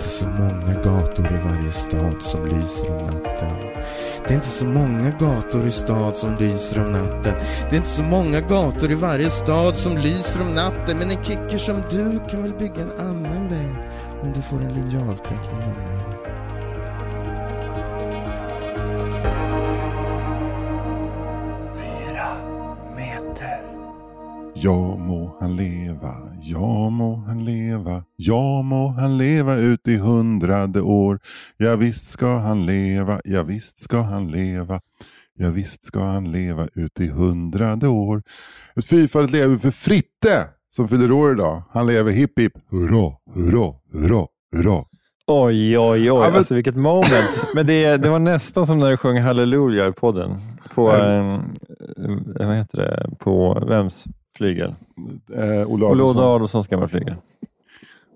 inte så många gator i varje stad som lyser om natten. Det är inte så många gator i stad som lyser om natten. Det är inte så många gator i varje stad som lyser om natten. Men en kicker som du kan väl bygga en annan väg om du får en linjalteckning av mig. Ja må han leva, ja må han leva, ja må han leva ut i hundrade år. Ja visst ska han leva, ja visst ska han leva, ja visst ska han leva ut i hundrade år. Ett fyrfaldigt lever för Fritte som fyller år idag. Han lever hipp hipp hurra, hurra, hurra, hurra. Oj, oj, oj. Alltså vilket moment. Men det, det var nästan som när du sjöng Halleluja i podden. På, eh, vad heter det, på vems flygel? Eh, Olle Adolfsson. Adolfssons gamla flygel.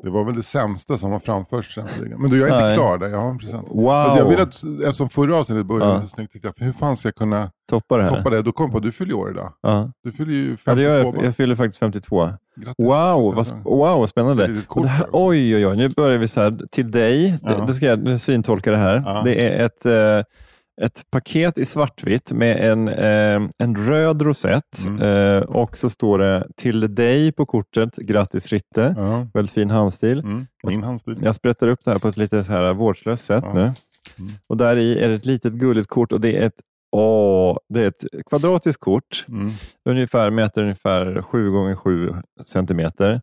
Det var väl det sämsta som har framförts. den flygen. Men du, jag är inte Nej. klar där. Jag har en present. Wow! Alltså jag vill att, eftersom förra avsnittet började Ja. så snyggt, tänkte jag, hur fan ska jag kunna Toppa det här. toppa det? Då kom jag på att du fyller år idag. Ja. Du fyller ju Ja, 52 det gör jag, jag fyller faktiskt 52. Grattis. Wow, vad, sp- wow, spännande. Kort det här, oj, oj, oj, nu börjar vi så här. Till dig, Ja. det, då ska jag syntolka det här. Ja. Det är ett, eh, ett paket i svartvitt med en, eh, en röd rosett Mm. eh, och så står det till dig på kortet, grattis Fritte. Ja. Väldigt fin handstil. Mm. Min handstil. Jag sprättar upp det här på ett lite så här vårdslöst sätt Ja. nu. Mm. Och där i är det ett litet gulligt kort och det är ett, åh, det är ett kvadratiskt kort. Mm. Ungefär, mäter ungefär 7 gånger 7 centimeter.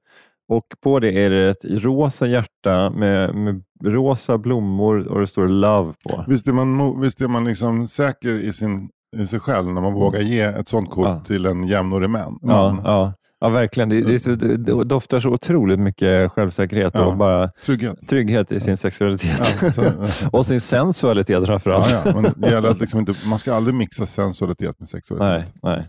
Och på det är det ett rosa hjärta med, med rosa blommor och det står Love på. Visst är man, visst är man liksom säker i, sin, i sig själv när man vågar ge ett sånt kort Ja. till en jämnårig man? Ja, ja, ja verkligen. Det, det, är så, det det doftar så otroligt mycket självsäkerhet Ja. och bara Trygghet. trygghet i sin sexualitet. Ja, så, och sin sensualitet framförallt. ja, ja. Men det gäller att liksom inte, man ska aldrig mixa sensualitet med sexualitet. Nej, nej.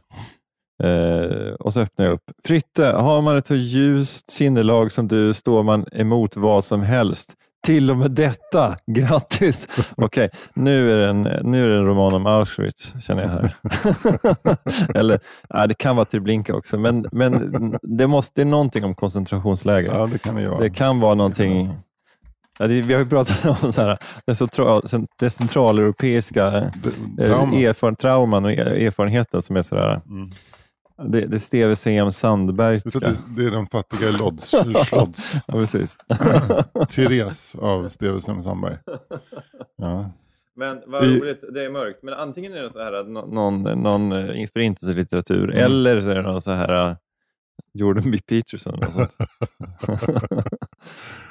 Eh, och så öppnar jag upp. Fritte, har man ett så ljust sinnelag som du står man emot vad som helst. Till och med detta. Grattis! Okej, nu, är det en, nu är det en roman om Auschwitz, känner jag här. Eller, nej, det kan vara Treblinka också, men, men det, måste, det är någonting om koncentrationsläger. Ja, det kan det vara. Det kan vara någonting... Ja, det, vi har ju pratat om så här, det, central, det centraleuropeiska Det- eh, trauma. erfaren, trauman och er- erfarenheten som är sådär. Mm. Det, det är Steve C.M. Det, Sandbergska. att det, det är den fattiga Lodds, Slodds. Ja, precis. Therese av Stevensson Sandberg. Ja. Men vad I- roligt, det är mörkt. Men antingen är det så här någon, någon eh, förintelselitteratur Mm. eller så är det någon så här eh, Jordan B. Peterson. eller något sånt.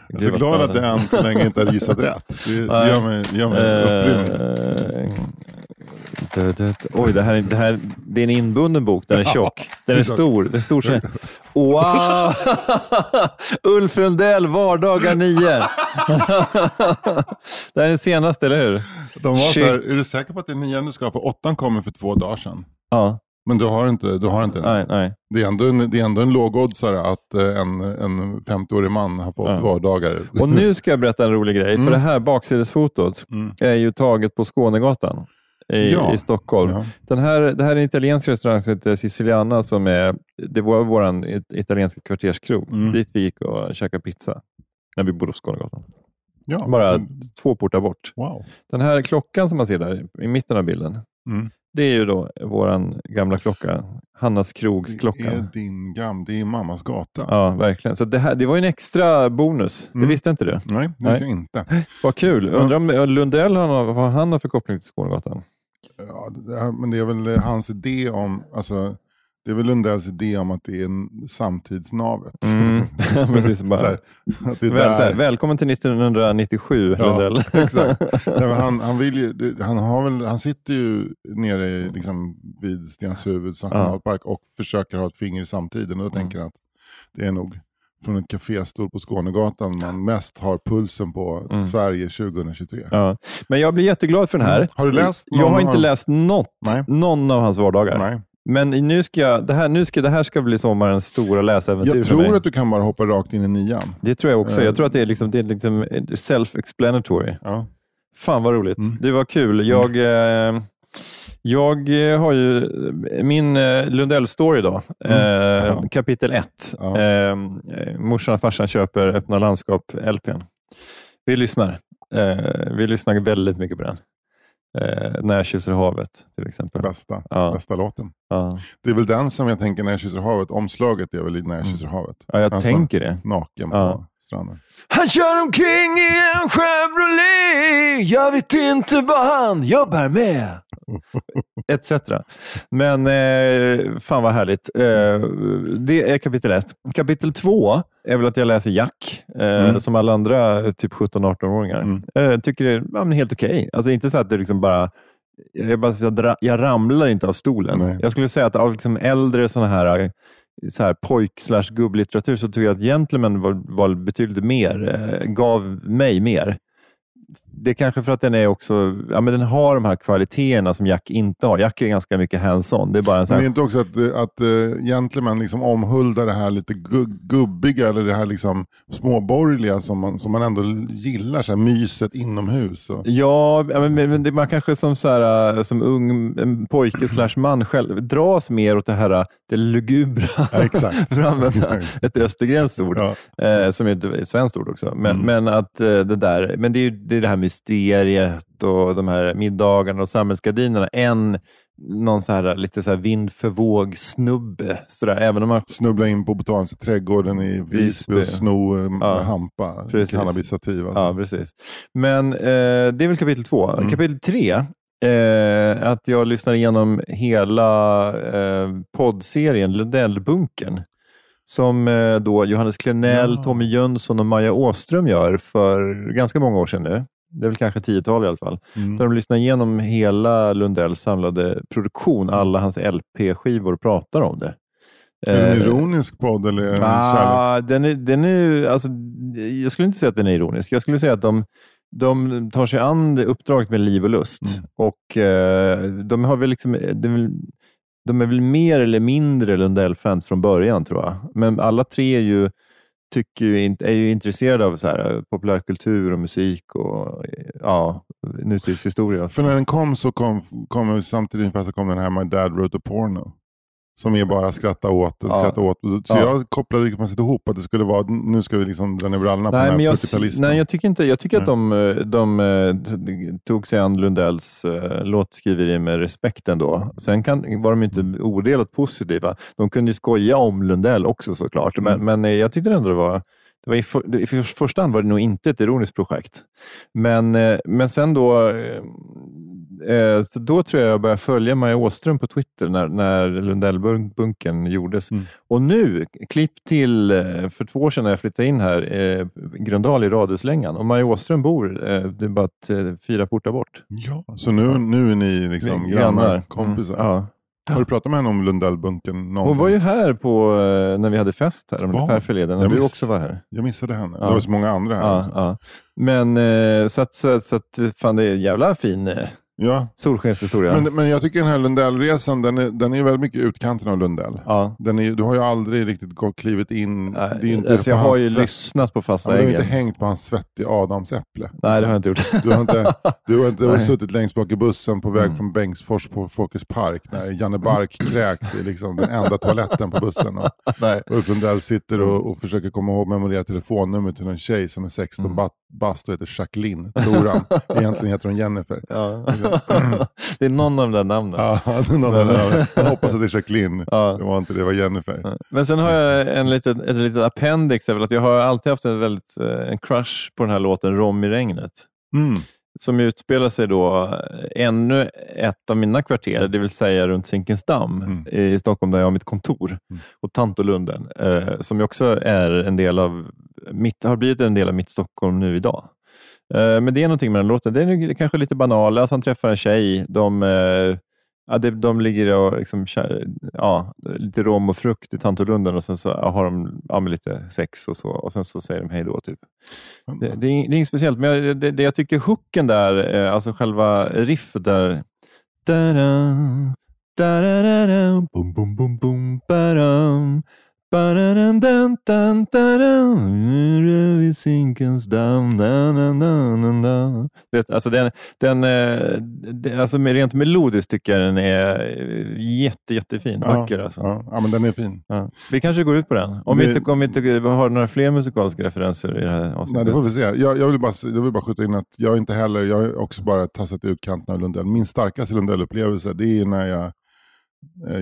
Jag är så glad att det än så länge inte har gissat rätt. Det gör mig, gör mig upprymd. Oj, det här, är- det här det är en inbunden bok. Den är tjock. Den är det är så. stor. Den är stor. så- Wow! Ulf Lundell, vardagar 9. det här är den senaste, eller hur? De var så här, Shit. är du säker på att det är nian du ska ha? För åttan kommer för två dagar sedan. Ja, Men du har inte, du har inte den. nej, nej. Det är ändå en, det är ändå en lågoddsare att eh, en, en 50-årig man har fått Ja. vardagar. Och nu ska jag berätta en rolig grej. Mm. För det här baksidesfotot Mm. är ju taget på Skånegatan i, Ja. i Stockholm. Ja. Den här, det här är en italiensk restaurang som heter Siciliana som är, det var vår italienska kvarterskrog. Mm. Dit vi gick och käkade pizza när vi bodde på Skånegatan. Ja. Bara Mm. två portar bort. Wow. Den här klockan som man ser där i mitten av bilden, Mm. det är ju då vår gamla klocka. Hannas Det krog-klocka. är din det är mammas gata. Ja, verkligen. Så det, här, det var en extra bonus. Det Mm. visste inte du. Nej, det visste jag inte. Vad kul. Undrar om Lundell har, vad han har för koppling till Skånegatan? Ja, det, men det är väl hans idé om, alltså, Det är väl Lundells idé om att det är en samtidsnavet. Mm. Precis, bara. Här, att det är Väl, här, välkommen till 1997 Ja, Lundell. exakt. Nej, han, han, vill ju, han, har väl, han sitter ju nere i, liksom, vid Stenshuvud nationalpark och försöker ha ett finger i samtiden. Och då tänker han att det är nog från ett kaféstol på Skånegatan man mest har pulsen på Mm. Sverige 2023. Ja. Men jag blir jätteglad för den här. Mm. Har du läst Jag har inte av- läst något, Nej. någon av hans vardagar. Nej. Men nu ska jag, det, här, nu ska, det här ska bli sommarens stora läsäventyr Jag för mig. tror att du kan bara hoppa rakt in i nian. Det tror jag också. Eh. Jag tror att det är, liksom, det är liksom self-explanatory. Ja. Fan vad roligt. Mm. Det var kul. Jag, eh, jag eh, har ju min eh, Lundell-story då. Mm. Eh, kapitel 1. Ja. Eh, morsan och farsan köper Öppna landskap-LPn. Vi lyssnar. Eh, vi lyssnar väldigt mycket på den. Eh, när jag kysser havet till exempel. Bästa, Ja. bästa låten. Ja. Det är väl den som jag tänker när jag kysser havet. Omslaget är väl när jag kysser havet. ja, jag Alltså, tänker det. Naken Ja. Stranden. Han kör omkring i en Chevrolet. Jag vet inte vad han jobbar med. Etc. Men eh, fan vad härligt. Eh, det är kapitel 1. Kapitel 2 är väl att jag läser Jack, eh, Mm. som alla andra eh, typ 17-18-åringar. Mm. Eh, tycker det är ja, helt okej. Alltså inte så att det liksom bara jag, bara, jag, ramlar inte av stolen. Nej. Jag skulle säga att av liksom äldre såna här, så här pojk slash gubblitteratur så tycker jag att Gentlemen var, var betydligt mer, eh, gav mig mer. Det är kanske för att den är också, ja, men den har de här kvaliteterna som Jack inte har. Jack är ganska mycket hands-on. Det är bara en sån Men det är här, inte också att, eh, att uh, gentleman liksom omhuldar det här lite gu- gubbiga eller det här liksom småborgerliga som man, som man ändå gillar. Så här, myset inomhus. Och, Ja, men, men det, man kanske som, så här, äh, som ung pojke slash man själv dras mer åt det här det lugubra, Ja, exakt. för att använda ett östergrenskt ord, Ja. eh, som är ett, svenskt ord också. Men, Mm. men, att, eh, det, där, men det, är, det är det här mysteriet och de här middagarna och samhällsgardinerna än någon så här, lite så här vind för våg snubbe. Så där, även om man Snubbla in på Botaniska trädgården i Visby och sno eh, Ja. hampa. Precis. Ja, precis. Men eh, det är väl kapitel två. Mm. Kapitel tre, eh, att jag lyssnar igenom hela eh, poddserien Lundellbunkern som eh, då Johannes Klenell, Ja. Tommy Jönsson och Maja Åström gör för ganska många år sedan nu. Det är väl kanske tiotal i alla fall. Mm. Där de lyssnar igenom hela Lundells samlade produktion, alla hans LP-skivor och pratar om det. Är det en Eh, ironisk podd eller är Ah, den är, den är, alltså, jag skulle inte säga att den är ironisk. Jag skulle säga att de, de tar sig an det uppdraget med liv och lust. Mm. Och eh, de, har väl liksom, det är väl, de är väl mer eller mindre Lundell-fans från början tror jag. Men alla tre är ju, tycker ju, är ju intresserade av så här, eh, populärkultur och musik och eh, ja, nutidshistoria. För när den kom så kom, kom samtidigt ungefär så kom den här My Dad Wrote a Porno. Som är bara skratta åt den, Ja. skratta åt. Så Ja. jag kopplade liksom inte ihop att det skulle vara, nu ska vi liksom dra ner brallorna på den här jag, 40-talisten. nej, jag tycker inte. Jag tycker att de, eh, de eh, tog sig an Lundells uh, låtskriveri med respekt ändå. Sen kan, var de inte odelat positiva. De kunde ju skoja om Lundell också såklart, men, Mm. men jag tyckte ändå det var det var i, för, i för, första hand var det nog inte ett ironiskt projekt. Men, men sen då, eh, så då tror jag jag började följa Maja Åström på Twitter när, när Lundellbunken gjordes. Mm. Och nu, klipp till eh, för två år sedan när jag flyttade in här, eh, Gröndal i Radhuslängan. Och Maja Åström bor, eh, det är bara eh, fyra portar bort. Ja, så nu, nu är ni liksom grannar, kompisar. Mm, ja. Har du pratat med henne om Lundellbunken någon Hon var ju här på, när vi hade fest här, ungefär Var? förleden, när Jag du miss- också var här. Jag missade henne. Ja. Det var så många andra här Ja, ja. Men så att, så, att- så att, fan det är en jävla fin Ja. solskenshistoria. Men, men jag tycker den här Lundellresan, den är, den är väldigt mycket utkanten av Lundell. ja. Den är, du har ju aldrig riktigt gått klivit in. det är Nej, inte alltså, jag har ju svett- lyssnat på Ja, Fasta men Du har inte hängt på hans svettiga adamsäpple. Nej, det har jag inte gjort. Du har inte, du har inte Nej. suttit längst bak i bussen på väg Mm. från Bengtsfors på Folkets Park när Janne Bark kräks i liksom den enda toaletten på bussen. Och Nej. Ulf Lundell sitter och, och försöker komma ihåg memorera telefonnummer till en tjej som är 16 Mm. ba- bast och heter Jacqueline, tror han. Egentligen heter hon Jennifer. Ja. Det är någon av de där namnen. Ja, någon Men- annan. Jag hoppas att det är Jacqueline. Ja. Det var inte det, det var Jennifer. Men sen har jag en liten, ett litet appendix. Att jag har alltid haft en, väldigt, eh, en crush på den här låten Rom i regnet. Mm. som utspelar sig då eh, ännu ett av mina kvarter, det vill säga runt Zinkensdamm Mm. i Stockholm där jag har mitt kontor. Mm. Och Tantolunden, eh, som också är en del av mitt, har blivit en del av mitt Stockholm nu idag. Eh, men det är någonting med den låten. Den är kanske lite banal. Alltså han träffar en tjej. De, eh, ja, de ligger och liksom, ja, lite rom och frukt i Tantolunden och sen så har de ja, lite sex och så och sen så säger de hej då. Typ. Det, det, är, det är inget speciellt, men jag, det, det jag tycker hooken där, eh, alltså själva riffet där. Da-da, da-da-da-da, bum, bum, bum, bum, ba-dum, alltså den, den, alltså rent melodiskt tycker jag den är jätte, jättefin. Ja, Vacker alltså. Ja, ja, men den är fin. Ja. Vi kanske går ut på den. Om, vi inte, om vi inte har några fler musikaliska referenser i det här avsnittet. Nej, det får vi se. Jag, jag, vill bara, jag vill bara skjuta in att jag inte heller, jag har också bara tassat i utkanten av Lundell. Min starkaste Lundell-upplevelse det är när jag,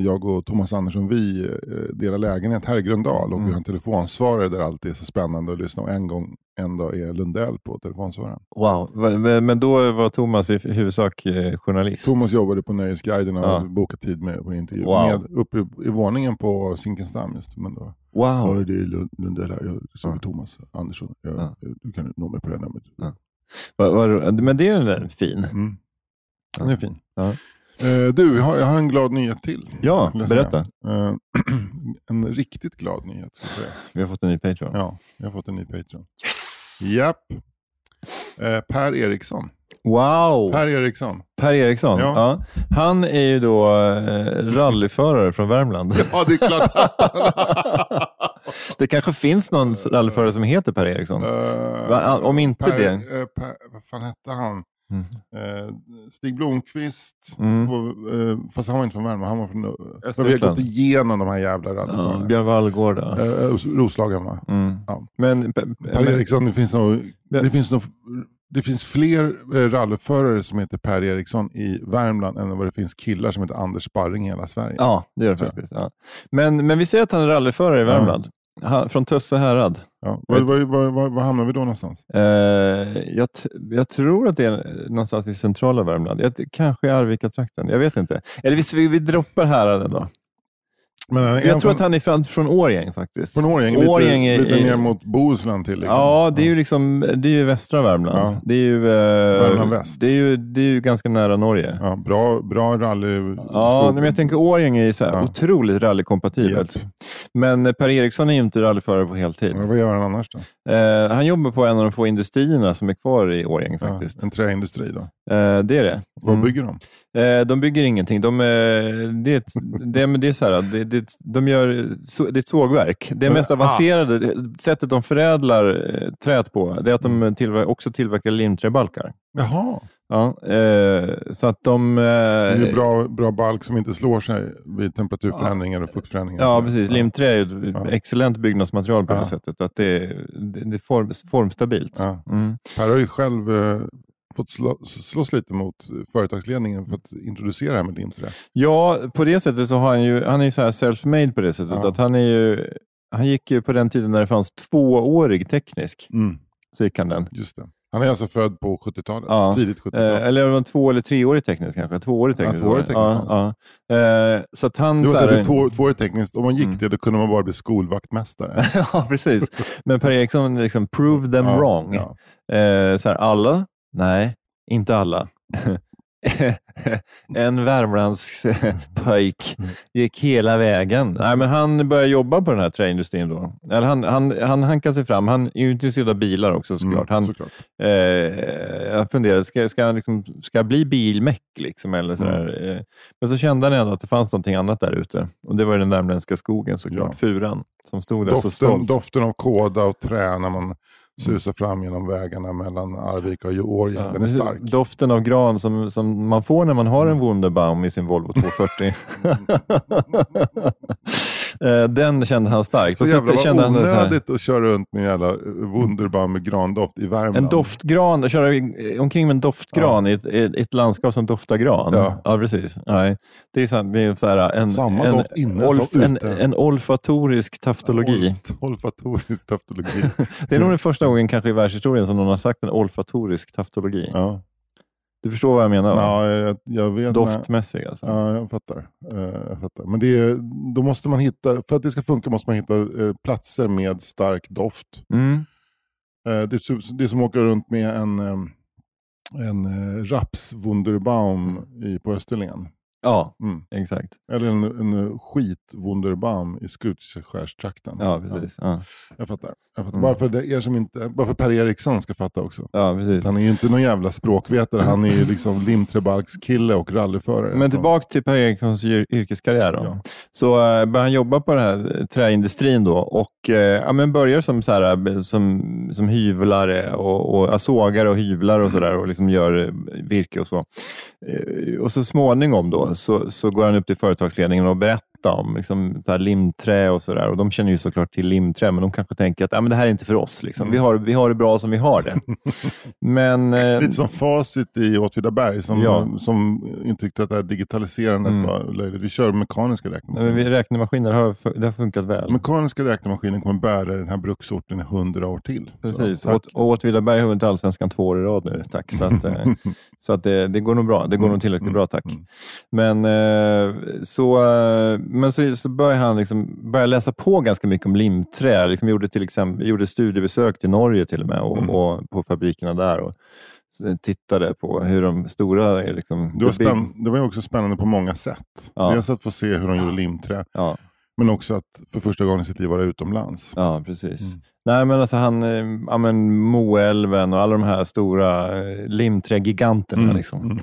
jag och Thomas Andersson, vi eh, delar lägenhet här i Gröndal och Mm. vi har en telefonsvarare där alltid är så spännande att lyssna. Och en gång, en dag är Lundell på telefonsvararen. Wow, men då var Thomas i huvudsak eh, journalist? Thomas jobbade på Nöjesguiden och Ja. bokat tid med på intervju. Wow. Med, uppe i, i våningen på Zinkensdamm just. Men då, Wow. ja, det är Lund- Lundell här, jag söker Ja. Thomas Andersson. Jag, Ja. Du kan nå mig på det här numret. Ja. Men det är väl fin? Mm. Den är fin. Ja. Eh, du, jag har, jag har en glad nyhet till. Ja, berätta. Eh, en riktigt glad nyhet. Ska säga. Vi har fått en ny Patreon. Ja, jag har fått en ny Patreon. Yes! Japp. Eh, per Eriksson. Wow! Per, Per Eriksson. Eriksson. Ja. Ja. Han är ju då eh, rallyförare från Värmland. Ja, det är klart. det kanske finns någon rallyförare som heter Per Eriksson. Om inte per, det. eh, per, vad fan hette han? Mm. Eh, Stig Blomqvist. Mm. Och, eh, fast han var inte från Värmland, han var från... Men vi har Östergötland. gått igenom de här jävla Ja, rallyförarna. Björn Wallgård. ja. Eh, Roslagen va? Mm. Ja. Men, pe- Per men- Eriksson, det finns nog, Men- det finns nog, det finns fler eh, rallyförare som heter Per Eriksson i Värmland än vad det finns killar som heter Anders Sparring i hela Sverige. Ja, det gör det Ja. faktiskt. Ja. Men, men vi säger att han är rallyförare i Värmland. Han, från Tösse härad. Ja. Var, var, var, var, hamnar vi då någonstans? Eh, jag, jag tror att det är någonstans i centrala Värmland. Jag, kanske i Arvika-trakten. Jag vet inte. Eller vi, vi, vi droppar häraden då. Men, eh, är Jag tror från, att han är från, från Årjäng faktiskt. från Årjäng, lite, Årjäng är- lite är- ner mot Bohuslän till. Liksom. Ja, det är ju liksom, det är ju västra Värmland. Ja. Det är ju, eh, Värmland väst. Det är ju, det är ju ganska nära Norge. Ja, bra, bra rally. Ja, men jag tänker Årjäng är ju så här Ja. otroligt rallykompatibelt. Men Per Eriksson är ju inte rallyförare på heltid. Vad gör han annars då? Eh, han jobbar på en av de få industrierna som är kvar i Årjäng faktiskt. Ja, en träindustri då? Eh, det är det. Vad Mm. bygger de? Eh, de bygger ingenting. De, det, är ett, det, men det är så här, det, det, de gör, så, det är ett sågverk. Det mest avancerade sättet de förädlar eh, träet på, det är att Mm. de tillver, också tillverkar limträbalkar. Jaha, Ja, eh, så att de... Eh, det är bra, bra balk som inte slår sig vid temperaturförändringar och fuktförändringar. Ja, precis. Limträ är ett Ja. excellent byggnadsmaterial på det Ja. sättet. Att det, det, det är form, formstabilt. Ja. Mm. Per har ju själv eh, fått slå, slåss lite mot företagsledningen för att introducera det här med limträ. Ja, på det sättet så har han ju, han är ju så här self-made på det sättet. Ja. Att han, är ju, han gick ju på den tiden när det fanns tvåårig teknisk. Så gick han den. Just det. Han är alltså född på 70-talet, Ja. tidigt 70-tal. Eh, eller det var två eller treårig teknisk kanske. Tvåårig teknisk. tvåårig var det. teknisk ja, ja. Eh, Så att han... det var så här- det två, tvåårig tekniskt, om man gick Mm. det då kunde man bara bli skolvaktmästare. ja, precis. Men Per Eriksson liksom proved them Ja, wrong. ja. Eh, så här, alla? Nej, inte alla. en Värmlands pojk Mm. gick hela vägen. Nej, men han började jobba på den här träindustrin då. Eller han, han, han hankade sig fram. Han är ju intresserad av bilar också såklart. Mm, Han, såklart. eh, jag funderade, ska, ska, jag liksom, ska jag bli bilmäck? Liksom, eller sådär? Eh, men så kände han ändå att det fanns någonting annat där ute. Och det var den värmländska skogen såklart, Ja. furan, som stod där så Doften, stolt. doften av kåda och trä när man susar fram genom vägarna mellan Arvika och Årjäng. Ja, Den är stark. Doften av gran som, som man får när man har en Wunderbaum i sin Volvo 240. Eh, Den kände han starkt. Så Och jävla kände han så onödigt att köra runt med jävla Wunderbaum med grandoft i Värmland. en doftgran, köra i- omkring med en doftgran i ett, i ett landskap som doftar gran. Ja. precis. Nej, det är så här, det är så här, en, Samma en, doft inne olf, en, en olfatorisk taftologi. Olf- Olfatorisk taftologi. Det är nog den första gången kanske i världshistorien som någon har sagt en olfatorisk taftologi. ja. Du förstår vad jag menar? va? Ja, jag, jag vet. Doftmässig alltså. Ja, jag fattar. Eh, jag fattar. Men det är, då måste man hitta, för att det ska funka måste man hitta eh, platser med stark doft. Mm. Eh, det, är, som- det är som att åka runt med en, en eh, rapswunderbaum i, på Österlen. Ja, Mm. exakt. Eller en, en skitwunderbaum i Skutskärstrakten. Ja, precis. Ja, Jag fattar. Jag fattar. Mm. Bara, för det, er som inte, bara för Per Eriksson ska fatta också. ja precis. Han är ju inte någon jävla språkvetare. Han är ju liksom limträbalkskille och rallyförare. Men tillbaka till Per Erikssons yr- yrkeskarriär. Då. Ja. Så uh, började han jobba på den här träindustrin då och uh, ja, men börjar som, så här, eh, som, som hyvlare och, och sågare och hyvlare och sådär och liksom gör eh, virke och så. Eh, och så småningom då så, så går han upp till företagsledningen och berättar om liksom, så här, limträ och sådär. Och de känner ju såklart till limträ, men de kanske tänker att ja, men det här är inte för oss. Liksom. Vi, har, vi har det bra som vi har det. men, eh, Lite som facit i Åtvidaberg som, Ja. som inte tyckte att det här digitaliserandet Mm. var löjligt. Vi kör mekaniska nej, räknemaskiner. vi räknemaskiner har, det har funkat väl. Mekaniska räknemaskiner kommer bära den här bruksorten i hundra år till. Precis, Så, och, och Åtvidaberg har vunnit allsvenskan två år i rad nu, tack. Så, att, eh, så att det, det går nog bra. Det går nog tillräckligt bra, tack. mm. Men, eh, så, eh, men så, så började han liksom, började läsa på ganska mycket om limträ. Liksom gjorde, till exempel, gjorde studiebesök till Norge till och med och, Mm. och på fabrikerna där. Och tittade på hur de stora är. Liksom, Det var, spänn, det var också spännande på många sätt. Ja. Dels att få se hur de gjorde limträ, Ja, men också att för första gången i sitt liv vara utomlands. ja, precis. Mm. Nej, men alltså han, eh, ja, men Moälven och alla de här stora eh, limträgiganterna. Mm. Liksom. Mm.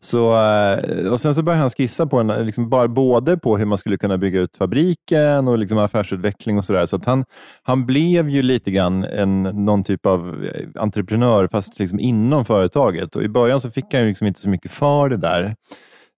Så, eh, och sen så började han skissa på en, liksom bara, både på hur man skulle kunna bygga ut fabriken och liksom affärsutveckling och sådär. Så att han, han blev ju lite grann en, någon typ av eh, entreprenör fast liksom inom företaget. Och I början så fick han ju liksom inte så mycket för det där.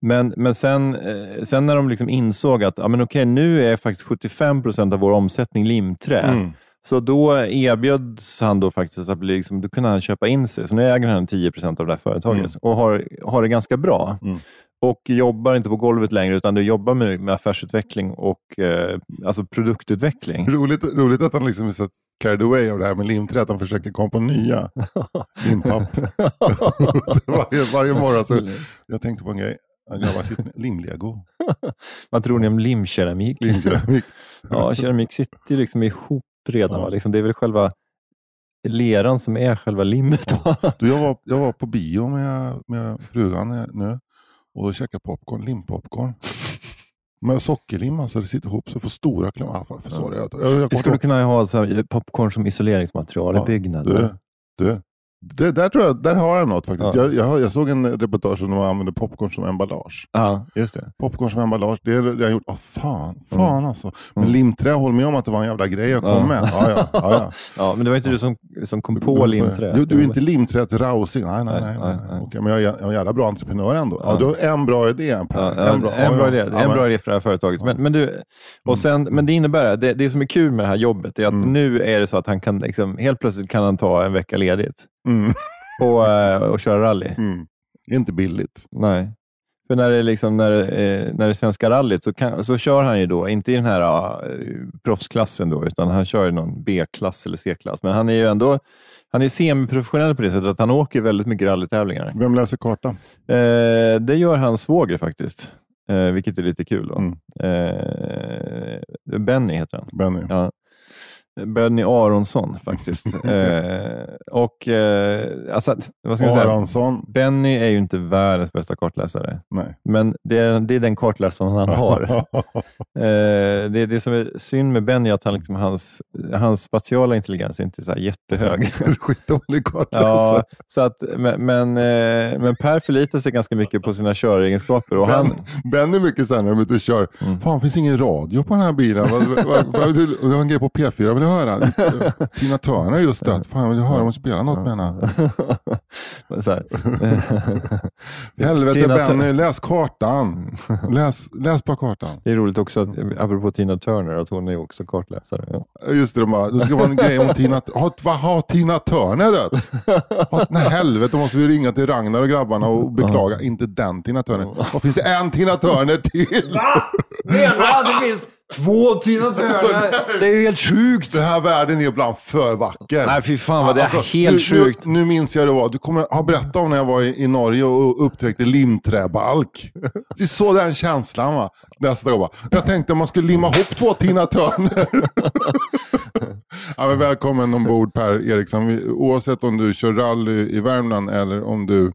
Men, men sen, eh, sen när de liksom insåg att ja, men okej, nu är faktiskt 75 procent av vår omsättning limträ. Mm. Så då erbjöds han då faktiskt att bli, liksom, då kunde han köpa in sig. Så nu äger han 10 procent av det här företaget Mm. och har, har det ganska bra. Mm. Och jobbar inte på golvet längre utan du jobbar med, med affärsutveckling och eh, alltså produktutveckling. Roligt, roligt att han liksom är så carried away av det här med limträ, att han försöker komma på nya limpapp. Varje, varje morgon så, jag tänkte på en grej, grabbar med limlego, Vad tror ni om limkeramik? limkeramik. Ja, keramik sitter liksom ihop redan. Ja. Liksom, det är väl själva leran som är själva limmet. Va? Du, jag, var, jag var på bio med, med frugan nu och käkade popcorn, limpopcorn. Med sockerlim, alltså det sitter ihop så får stora klumpar. Ah, det? Jag, jag, skulle kunna ha så popcorn som isoleringsmaterial Ja, i byggnader. Du, du. Det, där, tror jag, där har jag något faktiskt. Ja. Jag, jag, jag såg en reportage om de använde popcorn som emballage. Ja, just det. Popcorn som emballage, det har jag gjort. Åh fan, fan alltså. Men Mm. limträ, håll med om att det var en jävla grej jag kom Ja. med. Ja, ja, ja, ja. Ja, men det var inte du som, som kom på limträ. Jo, du är inte limträets rausing. Nej, nej, Nej, nej. nej. Okej, men jag är, jag är en jävla bra entreprenör ändå. Ja. Du har en bra idé Per. En, bra, en bra idé, en bra idé för det här företaget. Men, men, du, och sen, men det innebär, det, det som är kul med det här jobbet är att Mm. nu är det så att han kan, liksom, helt plötsligt kan han ta en vecka ledigt Mm, och, eh, och köra rally. mm. Det är inte billigt. Nej. För när det liksom, när, eh, när det är Svenska rallyt så, kan, så kör han ju då, inte i den här uh, proffsklassen då, utan han kör i någon B-klass eller C-klass. Men han är ju ändå han är semiprofessionell på det sättet att han åker väldigt mycket rallytävlingar. Vem läser kartan? Eh, det gör hans svåger faktiskt, eh, vilket är lite kul. Då. Mm. Eh, Benny heter han. Benny. Ja. Benny Aronsson faktiskt. eh, och eh, alltså, vad ska jag säga? Benny är ju inte världens bästa kartläsare, Nej. men det är, det är den kartläsaren han har. Eh, det, det som är synd med Benny är att han, liksom, hans, hans spatiala intelligens är inte så här jättehög. Skitdålig kartläsare. ja, så att, men, men, eh, men Per förlitar sig ganska mycket på sina köregenskaper. Och han, Ben, ben är mycket sen när de är ute och kör. Mm. Fan, finns ingen radio på den här bilen? Det var en grej på P4, vill höra? Tina Turner just det. Fan, vill du höra om hon spelar något med henne? Helvete Tina Benny, läs kartan. Läs, läs på kartan. Det är roligt också, att, apropå Tina Turner, att hon är också kartläsare. Ja. Just det, de bara, det ska vara en grej om Tina... Har, vad har Tina Turner dött? Nej helvete, då måste vi ringa till Ragnar och grabbarna och beklaga. Inte den Tina Turner. Vad finns det en Tina Turner till? Menar du att det finns Två Tina Turner! Det är ju helt sjukt! Den här världen är ibland för vacker. Nej, fy fan vad det är Alltså, helt nu, sjukt. Nu, nu minns jag det var. Du kommer ha berättat om när jag var i, i Norge och upptäckte limträbalk. Det är så den känslan va. Nästa gång va. Jag tänkte om man skulle limma ihop två Tina Turner. ja, men välkommen ombord Per Eriksson. Oavsett om du kör rally i Värmland eller om du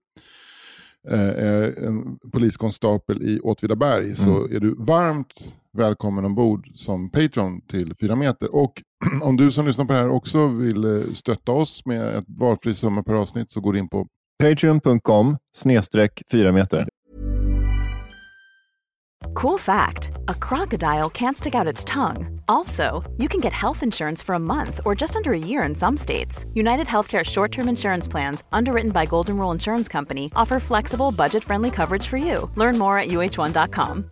eh, är en poliskonstapel i Åtvidaberg så är du varmt välkommen ombord som Patreon till 4 meter. Och om du som lyssnar på det här också vill eh, stötta oss med ett valfri summa per avsnitt så går in på Patreon.com snedstreck 4 meter. Cool fact a crocodile can't stick out its tongue. Also, you can get health insurance for a month or just under a year in some states. United Healthcare short term insurance plans, underwritten by Golden Rule Insurance Company, offer flexible, budget friendly coverage for you. Learn more at uh1.com.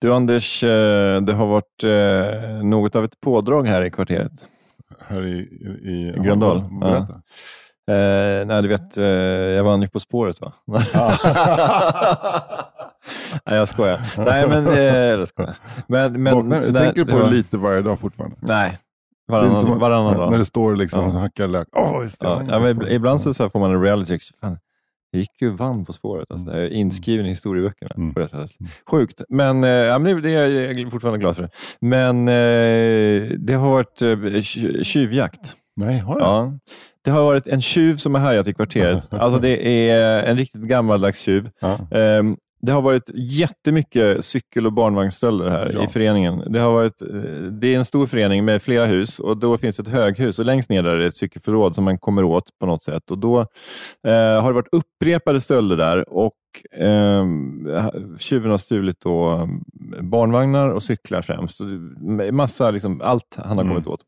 Du Anders, eh, det har varit eh, något av ett pådrag här i kvarteret. här i, i, i Gröndal, Ja. Eh, nej, du vet, eh, jag vann ju På spåret va? nej, jag skojar. Nej, men eh, jag skojar. Men, men, Vaknar, nej, tänker det på var- det lite varje dag fortfarande. Nej, varannan, varannan När dag. det står liksom Ja. hackar lök. Just det. Ja, ja, ibland så, så får man en reality check. Fan, jag gick ju vann På spåret. Alltså, jag är inskriven i historieböckerna Mm. på det sättet. Sjukt, men, eh, ja, men det, det är jag fortfarande glad för. Men eh, det har varit eh, tj- tjuvjakt. Nej, har det? Ja. Det har varit en tjuv som har härjat i kvarteret. Alltså det är en riktigt gammaldags tjuv. Ja. Ehm, Det har varit jättemycket cykel och barnvagnsstölder här Ja. i föreningen. Det, har varit, eh, det är en stor förening med flera hus och då finns ett höghus och längst ner där är ett cykelförråd som man kommer åt på något sätt. Och Då eh, har det varit upprepade stölder där och eh, tjuven har stulit då eh, barnvagnar och cyklar främst. Och det- Massa, liksom, allt han har Mm. kommit åt.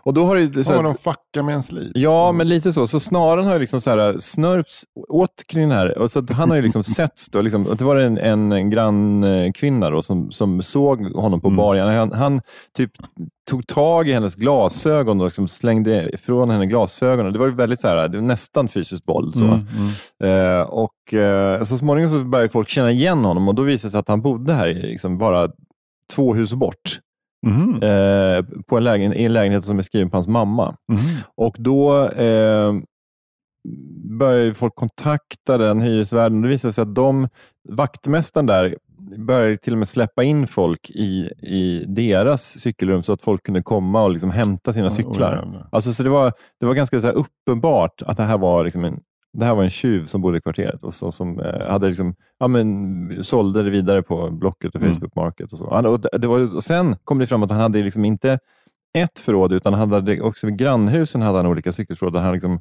Och då har det, så att- vad de fuckar med ens liv. Ja, men lite så. Så snaran har ju liksom så här snörps åt kring den här. Och så att han har ju liksom setts. Då, liksom, och det var en, en grannkvinna då, som, som såg honom på Mm. baren. Han, han typ tog tag i hennes glasögon och liksom slängde ifrån henne glasögonen. Det var ju väldigt så här, det var nästan fysiskt våld. Så. Mm, mm. Eh, och eh, så småningom så började folk känna igen honom och då visade det sig att han bodde här liksom bara två hus bort. Mhm. Eh, på en lägen, I en lägenhet som är skriven på hans mamma. Mhm. Och då eh, började folk kontakta den hyresvärden. Det visade sig att de, vaktmästaren där började till och med släppa in folk i, i deras cykelrum så att folk kunde komma och liksom hämta sina cyklar. Jävlar. Alltså, så det, var, det var ganska så uppenbart att det här var liksom en det här var en tjuv som bodde i kvarteret och så, som eh, hade liksom, ja, men, sålde det vidare på Blocket och Mm. Facebook Market. Och, så. Han, och det, var, och sen kom det fram att han hade liksom inte ett förråd, utan han hade också vid grannhusen hade han olika cykelförråd. Där han liksom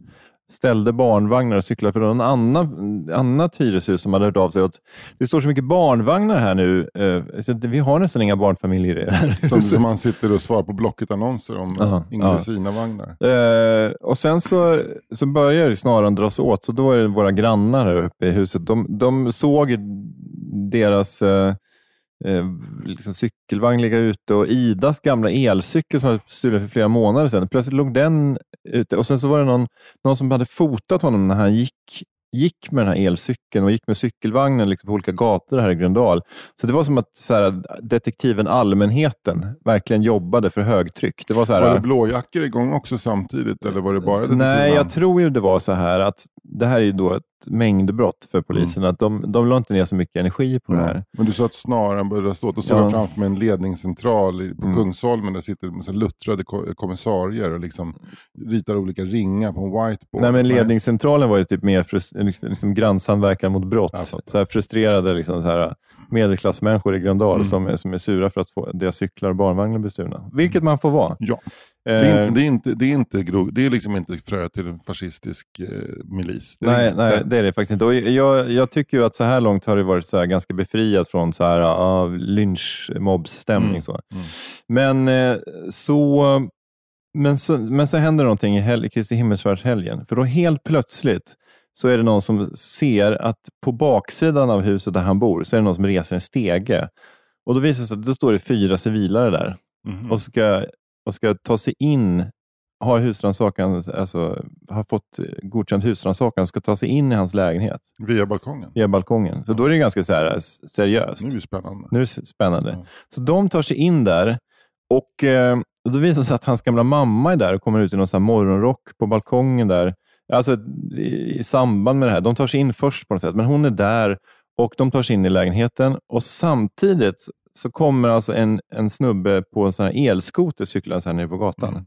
ställde barnvagnar och cyklar för någon annan, annat hyreshus som hade hört av sig. Att det står så mycket barnvagnar här nu. Eh, så vi har nästan inga barnfamiljer i det här Som, som man sitter och svarar på Blocket-annonser om uh. Inglesina-vagnar. Eh, och sen så, så börjar snaran dras åt, så då är det våra grannar här uppe i huset. De, de såg deras eh, eh, liksom cykelvagn ligga ute och Idas gamla elcykel som hade stulit för flera månader sedan. Plötsligt låg den ute och sen så var det någon, någon som hade fotat honom när han gick gick med den här elcykeln och gick med cykelvagnen liksom på olika gator här i Gröndal. Så det var som att så här, detektiven Allmänheten verkligen jobbade för högtryck. Det var så här, Var det blåjackor igång också samtidigt eller var det bara Nej, detektivnamn? jag tror ju det var så här att det här är ju då ett mängdbrott för polisen. Att de, de la inte ner så mycket energi på det här. Men du sa att snaran började stå. Då såg Ja. jag framför mig en ledningscentral på Mm. Kungsholmen. Där sitter massa luttrade ko- kommissarier och liksom ritar olika ringar på en whiteboard. Nej, men ledningscentralen var ju typ mer frus- liksom, liksom grannsamverkan mot brott. Så här frustrerade liksom, så här, medelklassmänniskor i Gröndal Mm. som, är, som är sura för att få deras cyklar och barnvagnar bestulna. Vilket man får vara. Ja. Det är, Eh, inte, det, är inte, det, är inte grov, det är liksom inte frö till en fascistisk eh, milis. Det Nej, inte. nej, det är det faktiskt inte. Och jag, jag tycker att så här långt har det varit så ganska befriat från så här, uh, lynchmobbsstämning. Mm, Så. mm. Men, eh, så, men, så, men så händer någonting i hel, Kristi himmelsfärdshelgen. För då helt plötsligt så är det någon som ser att på baksidan av huset där han bor så är det någon som reser en stege. Och Då visar det sig att då står det fyra civilare där Mhm. och ska, och ska ta sig in, har husrannsakan, alltså har fått godkänd husrannsakan och ska ta sig in i hans lägenhet Via balkongen. via balkongen. Så då är det ganska så här, seriöst. Nu är det spännande. Nu är det spännande. Ja. Så de tar sig in där och eh, då visar det sig att hans gamla mamma är där och kommer ut i någon här morgonrock på balkongen där. Alltså i, i samband med det här. De tar sig in först på något sätt, men hon är där och de tar sig in i lägenheten och samtidigt så kommer alltså en, en snubbe på en sån här elskoter cyklandes här nere på gatan Mm.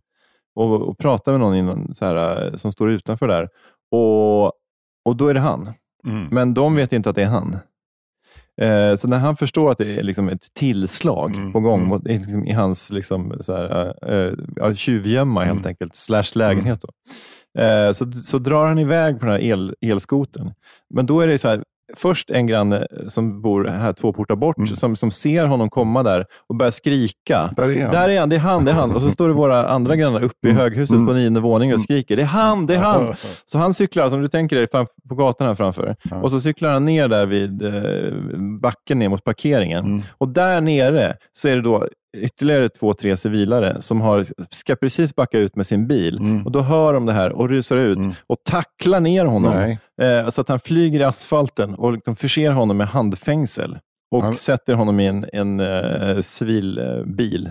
och, och pratar med någon i någon så här, eh, som står utanför där. Och, och då är det han. Mm. Men de vet inte att det är han. Eh, så när han förstår att det är liksom ett tillslag Mm, på gång mm. mot, i, i hans liksom, så här, eh, ja, tjuvgömma helt Mm. enkelt, slash lägenhet. Då. Eh, så, så drar han iväg på den här el, elskoten. Men då är det så här, först en granne som bor här två portar bort, Mm. som, som ser honom komma där och börjar skrika. Där är han. Där är han, det är han, det är han. Och så står det våra andra grannar uppe i Mm. höghuset Mm. på nionde våningen och skriker. Det är han, det är han. Så han cyklar, som du tänker dig, på gatan här framför. Ja. Och så cyklar han ner där vid eh, backen ner mot parkeringen. Mm. Och där nere så är det då ytterligare två, tre civilare som har, ska precis backa ut med sin bil. Mm. Och Då hör de det här och rusar ut Mm. och tacklar ner honom. Eh, så att han flyger i asfalten och liksom förser honom med handfängsel. Och Han- sätter honom i en, en eh, civil eh, bil.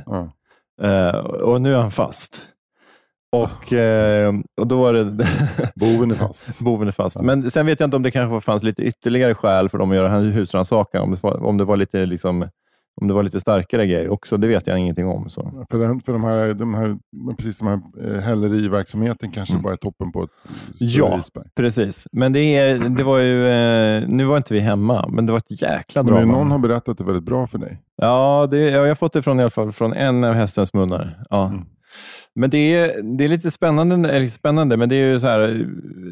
Eh, och nu är han fast. Och, eh, och då var det Boven är fast. boven är fast. Men sen vet jag inte om det kanske fanns lite ytterligare skäl för dem att göra husrannsakan. Om det var, om det var lite liksom om det var lite starkare grejer också, det vet jag ingenting om. Så. För, den, för de här, de här, precis de här eh, häleriverksamheten kanske Mm. bara är toppen på ett Ja. isberg. Precis, men det, är, det var ju, eh, nu var inte vi hemma, men det var ett jäkla drama. Men någon har berättat att det väldigt bra för dig. Ja, det, ja, jag har fått det från, i alla fall från en av hästens munnar. Ja. Mm. Men det är, det är lite spännande, eller spännande, men det är ju så här,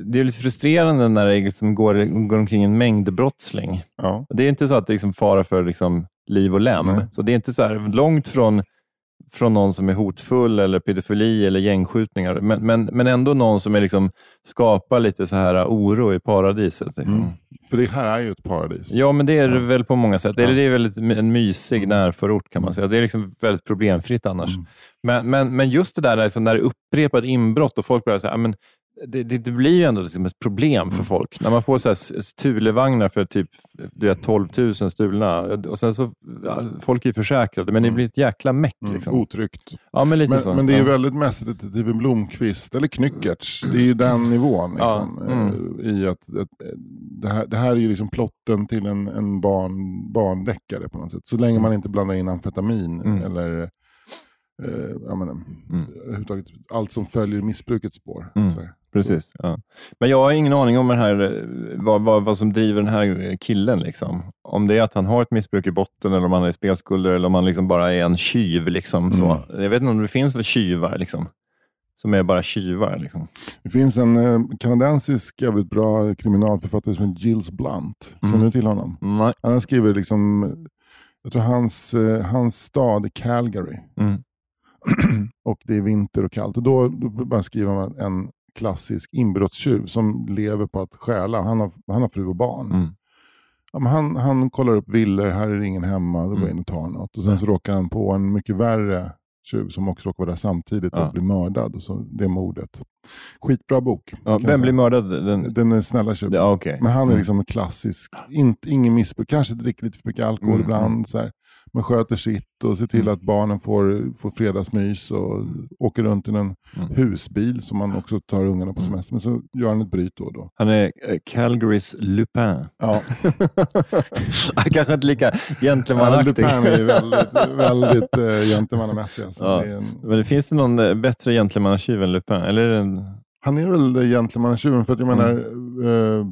det är lite frustrerande när det liksom går, går omkring en mängd brottsling. Ja. Det är inte så att det är liksom fara för liksom liv och lem. Nej. Så det är inte så här långt från, från någon som är hotfull eller pedofili eller gängskjutningar, men, men, men ändå någon som är liksom, skapar lite så här oro i paradiset. Liksom. Mm. För det här är ju ett paradis. Ja, men det är det väl på många sätt. Ja. Det är väldigt en mysig närförort kan man säga. Det är liksom väldigt problemfritt annars. Mm. Men, men, men just det där liksom, när det är upprepat inbrott och folk börjar säga, men det, det, det blir ju ändå liksom ett problem för folk. När man får så här Thulevagnar för typ du vet, 12 000 stulna och sen så, ja, folk är ju försäkrade, men det blir ett jäkla meck. Mm. Liksom. Otryggt. Ja, men lite så. Men, men det är ja. väldigt mest detektive Blomqvist, eller Knyckertz. Det är ju den nivån. Ja, Liksom, mm. eh, i att, att eh, det, här, det här är ju liksom plotten till en, en barn, barndeckare på något sätt. Så länge man inte blandar in amfetamin Mm. eller eh, jag menar, Mm. allt som följer missbrukets spår. Mm. Så. Precis. Ja. Men jag har ingen aning om den här, eh, vad, vad, vad som driver den här killen. Liksom. Om det är att han har ett missbruk i botten, eller om han är spelskulder, eller om han liksom bara är en tjuv. Liksom, så. Mm. Jag vet inte om det finns väl tjuvar, liksom, som är bara tjuvar. Liksom. Det finns en eh, kanadensisk jävligt bra kriminalförfattare som heter Gilles Blunt. Känner Mm. du till honom? Nej. Han har skrivit, liksom, jag tror hans, eh, hans stad är Calgary. Mm. och det är vinter och kallt. Och då, då skriver man en klassisk inbrottstjuv som lever på att stjäla. Han har, han har fru och barn. Mm. Ja, han, han kollar upp villor, här är det ingen hemma, då går jag in och tar något. Och sen så råkar han på en mycket värre tjuv som också råkar vara där samtidigt Ja. och blir mördad. Och så det mordet. Skitbra bok. Ja, vem blir mördad? Den... Den snälla tjuven. Ja, okej. Men han är Mm. liksom en klassisk, inte, ingen missbruk, kanske dricker lite för mycket alkohol Mm, ibland. Så här. Men sköter sitt och ser till Mm. att barnen får, får fredagsmys och åker runt i en Mm. husbil som man också tar ungarna på Mm. semester. Men så gör han ett bryt då och då. Han är eh, Calgarys Lupin. Ja, kanske inte lika ja gentlemanaktig. Lupin är väldigt, väldigt uh, gentlemannamässig. Alltså. Ja. Det är en, Men det finns det någon eh, bättre gentlemannatjuv än Lupin? Eller är det en... han är väl gentlemannatjuven för att jag Mm. menar, eh,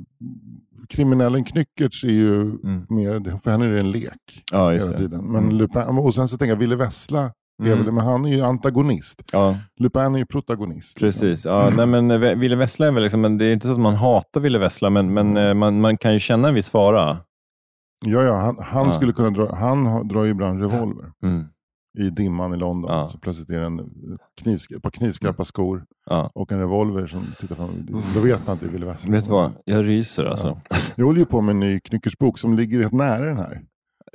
kriminellen Knyckertz är ju Mm. mer, för henne är det en lek Ja, hela det. tiden. Men Mm. Lupin, och sen så tänker jag, Ville Vessla, Mm. väl, men han är ju antagonist. Ja, Lupin är ju protagonist. liksom. precis. Ja, nej, men eh, Ville Vessla är väl liksom, men det är inte så att man hatar Ville Vessla, men, men eh, man, man kan ju känna en viss fara. Ja, ja, han, han Ja. skulle kunna dra, han drar ju ibland revolver Mm. I dimman i London. Ja. Så plötsligt är det en knivsk, ett par knivskarpa skor Ja. och en revolver som tittar fram. Då vet man att det är Ville Vessla. Vet du vad? Jag ryser alltså. Jag håller ju på med en ny Knyckertsbok som ligger rätt nära den här.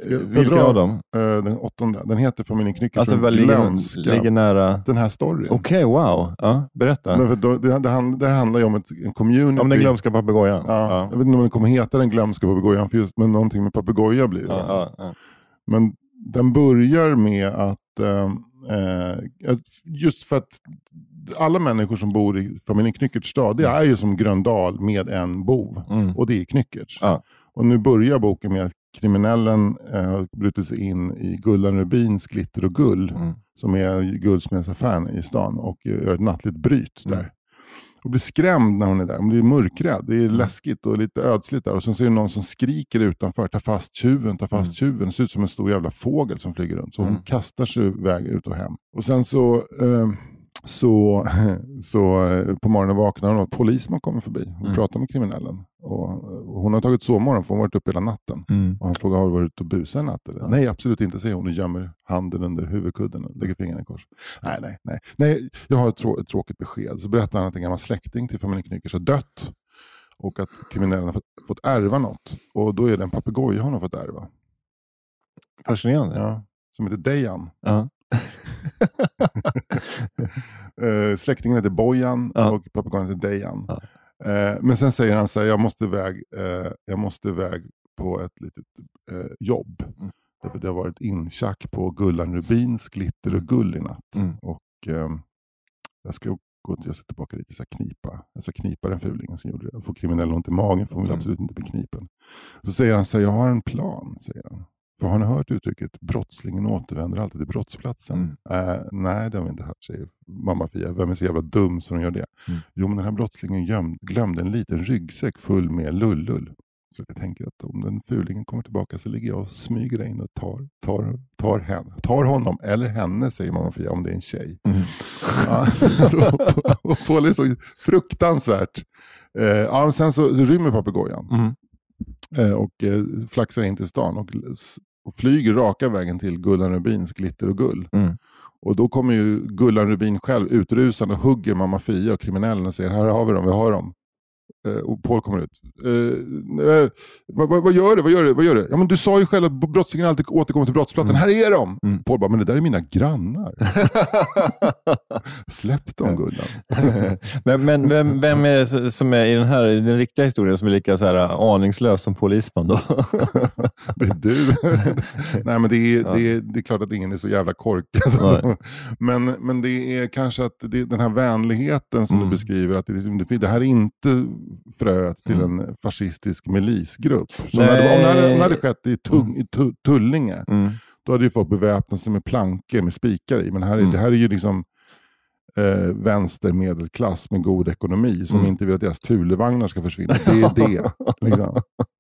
Jag Vilka fördra? av dem? Eh, den åttonde. Den heter Familjen Knyckertz Alltså vad ligger, ligger nära... Den här storyn. Okej, wow. Ja, berätta. Men för då, det, det, hand- det handlar ju om ett, en community. Om den glömska papegojan. Ja, Jag vet inte om den kommer heta den glömska papegojan, men någonting med papegoja blir det. Ja, ja, ja. Men den börjar med att, eh, eh, just för att alla människor som bor i familjen Knyckertz stad, det är ju som Gröndal med en bov. Mm. Och det är Knyckertz. Ja. Och nu börjar boken med att kriminellen eh, har brutit sig in i Gullan Rubins Glitter och Gull, Mm. som är guldsmedsaffären i stan och eh, gör ett nattligt bryt Mm. Och blir skrämd när hon är där. Hon blir mörkrädd. Det är läskigt och lite ödsligt där. Och sen så är det någon som skriker utanför. Ta fast tjuven, ta fast tjuven. Det ser ut som en stor jävla fågel som flyger runt. Så hon Mm. kastar sig iväg ut och hem. Och sen så, eh, så, så eh, på morgonen vaknar hon och polisman kommer förbi och Mm. pratar med kriminellen. Och, och hon har tagit sovmorgon för hon har varit uppe hela natten. Mm. Och han frågar, har du varit ute och busat en natt? Eller? Ja. Nej, absolut inte, säger hon och gömmer handen under huvudkudden och lägger fingrarna i kors. Nej, nej, nej. nej jag har ett, trå- ett tråkigt besked. Så berättar han att en gammal släkting till familjen Knyckers har dött. Och att kriminellen har fått, fått ärva något. Och då är det en papegoja hon har fått ärva. Fascinerande. Ja, som heter Dejan. Ja. Eh, släktingen heter Bojan Ja. och papegojan heter Dejan. Ja. Eh, men sen säger han så här, jag måste iväg, eh, jag måste iväg på ett litet jobb. Mm. Därför det har varit inchack på Gullan Rubins Glitter och Gull i natt. Mm. Och ehm, jag ska gå jag ska tillbaka lite, så här knipa. Jag ska knipa den fulingen som gjorde det. Får kriminell ont i magen för hon Mm. absolut inte bli knipen. Så säger han så här, jag har en plan, säger han. För har ni hört uttrycket brottslingen återvänder alltid till brottsplatsen? Mm. Eh, nej, det har vi inte hört, säger mamma Fia. Vem är så jävla dum som de gör det? Mm. Jo, men den här brottslingen göm, glömde en liten ryggsäck full med lullull. Så jag tänker att om den fulingen kommer tillbaka så ligger jag och smyger in och tar, tar, tar, henne, tar honom, eller henne säger mamma Fia om det är en tjej. Mm. Ja, så, och Paul är så fruktansvärt. Eh, ja, sen så rymmer papegojan Mm. eh, och eh, flaxar in till stan och, och flyger raka vägen till Gullan Rubins Glitter och Gull. Mm. Och då kommer ju Gullan Rubin själv utrusande och hugger mamma Fia och kriminellen och säger här har vi dem, vi har dem. Eh, och Paul kommer ut. Eh, eh, vad, vad, vad gör du? Vad gör du? Vad gör du? Ja, men du sa ju själv att brottslingen alltid återkommer till brottsplatsen. Här är de! Mm. Paul bara, men det där är mina grannar. Släpp dem Gullan. men men vem, vem är det som är i den här i den riktiga historien som är lika så här, äh, aningslös som polisman då? Det är du. Nej, men det är, Ja. det, är, det är klart att ingen är så jävla korkad. Alltså. Men, men det är kanske att det, den här vänligheten som Mm. du beskriver, att det, liksom, det, det här är inte fröet till Mm. en fascistisk milisgrupp. Hade, om, det hade, om det hade skett i, tung, i tu, Tullinge, Mm. då hade ju folk beväpnat sig med plankor med spikar i. Men här är, Mm. det här är ju liksom eh, vänster medelklass med god ekonomi som Mm. inte vill att deras Thulevagnar ska försvinna. Det är det. liksom.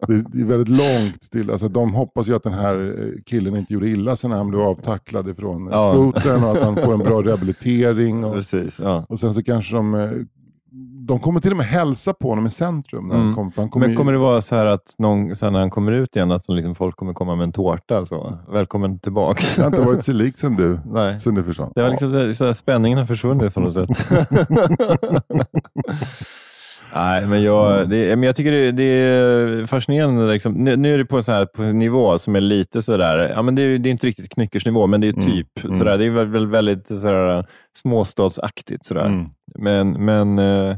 det, det är väldigt långt till, alltså de hoppas ju att den här eh, killen inte gjorde illa sig när han blev avtacklad ifrån eh, Ja. skotern och att han får en bra rehabilitering. Och, Precis, ja. och sen så kanske de, eh, de kommer till och med hälsa på honom i centrum. När Mm. de kom, han kommer Men kommer det vara så här att någon, så här när han kommer ut igen, att liksom folk kommer komma med en tårta? Så. Välkommen tillbaka. Det har inte varit sig likt sen du, Nej. sen du försvann. Det var liksom så här, så här, spänningen har försvunnit på något sätt. Nej, men jag, det, men jag tycker det, det är fascinerande. Liksom. Nu, nu är det på en, så här, på en nivå som är lite sådär, ja, men det, är, det är inte riktigt knyckersnivå, men det är Mm, typ mm. sådär. Det är väl, väl väldigt sådär, småstadsaktigt. Sådär. Mm. Men, men, eh,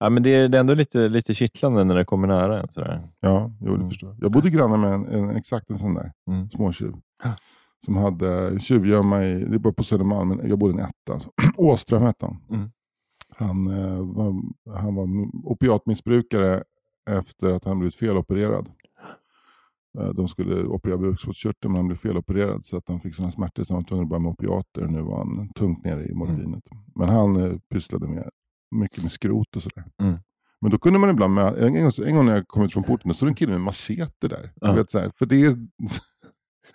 ja, men det, är, det är ändå lite, lite kittlande när det kommer nära en. Sådär. Ja, jo, det Mm. förstår jag. Bodde granne med en, en, exakt en sån där Mm. småtjuv. Som hade tjuvgömma i, det var på Södermalm, men jag bodde i en etta. Åström hette han. Mm. Han, eh, var, han var opiatmissbrukare efter att han blivit felopererad. Eh, De skulle operera bukspottkörteln men han blev felopererad så att han fick sådana smärtor så han var tvungen att börja med opiater. Nu var han tungt nere i morfinet. Men han eh, pysslade med, mycket med skrot och sådär. Mm. Men då kunde man ibland, med, en, gång, en gång när jag kom ut från porten, då stod en kille med machete där. Du vet, så här, för det är,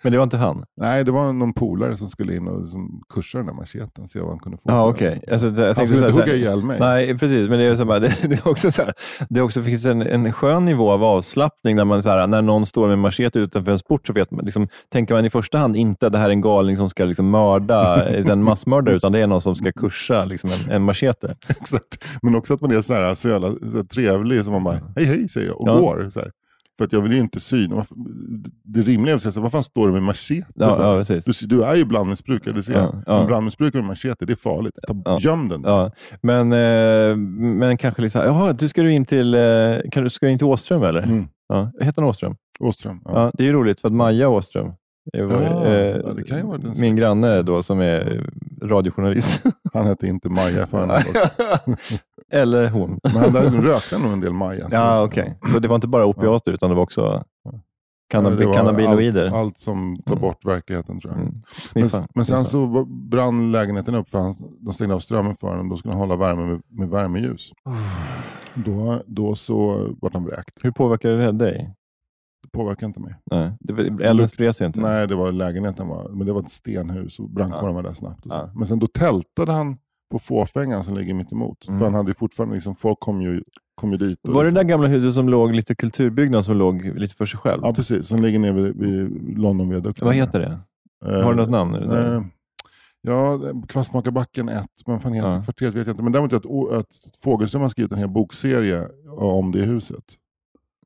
Men det var inte han? nej, det var någon polare som skulle in och som kursa den där macheten, se vad han kunde få. Ja, okej. Alltså, jag Han skulle inte hugga ihjäl mig. Nej, precis. Men det är, så det, det är också så här, det också finns en, en skön nivå av avslappning när, man, så här, när någon står med machete utanför en sport så vet man, liksom, tänker man i första hand inte att det här är en galning som ska liksom, mörda, en massmördare, utan det är någon som ska kursa liksom, en, en machete. Exakt. Men också att man är så, här, så jävla så trevlig, som man bara, hej hej säger jag och Ja. går. Så. För att jag vill ju inte syna. Det rimliga är att säga, vad fan står du med machete? Ja, ja. Du, du är ju blandmissbrukare, det ser jag. Ja, blandmissbrukare med machete, det är farligt. Ta, Ja. Göm den. Men, eh, men kanske liksom, jaha, du ska du in till, eh, kan du, ska du in till Åström eller? Mm. Ja, heter han Åström? Åström. Ja. Det är ju roligt för att Maja Åström, Ja, eh, min granne då som är radiojournalist. Han hette inte Maja för Eller hon. Men han där rökte nog en del Maja. så- Ja, okej. Så det var inte bara opiater utan det var också Ja, cannab- det var cannabiloider? Allt, allt som tar Mm. bort verkligheten tror jag. Mm. Men, Sniffa. men sen sniffa. så brann lägenheten upp för han, de stängde av strömmen för honom. Då skulle han hålla värme med, med värmeljus. Då, då så vart han vräkt. Hur påverkade det dig? Det påverkar inte mig. Nej, elden spred sig inte? Nej, det var lägenheten var, men det var ett stenhus och brandkåren var där snabbt. Ja. Men sen då tältade han på fåfängan som ligger mitt emot. Mm. För han hade ju fortfarande, liksom, folk kom ju, kom ju dit. och Var det det liksom, där gamla huset som låg lite kulturbyggnad som låg lite för sig själv? Ja, precis. Som ligger nere vid, vid Londonviadukten. Vad heter det? Eh, Har du något namn? Är det där? Eh, ja, Kvastmakarbacken 1, men fan heter Ja. kvarteret vet jag inte. Men däremot att, att Fågelström har skrivit en hel bokserie om det huset.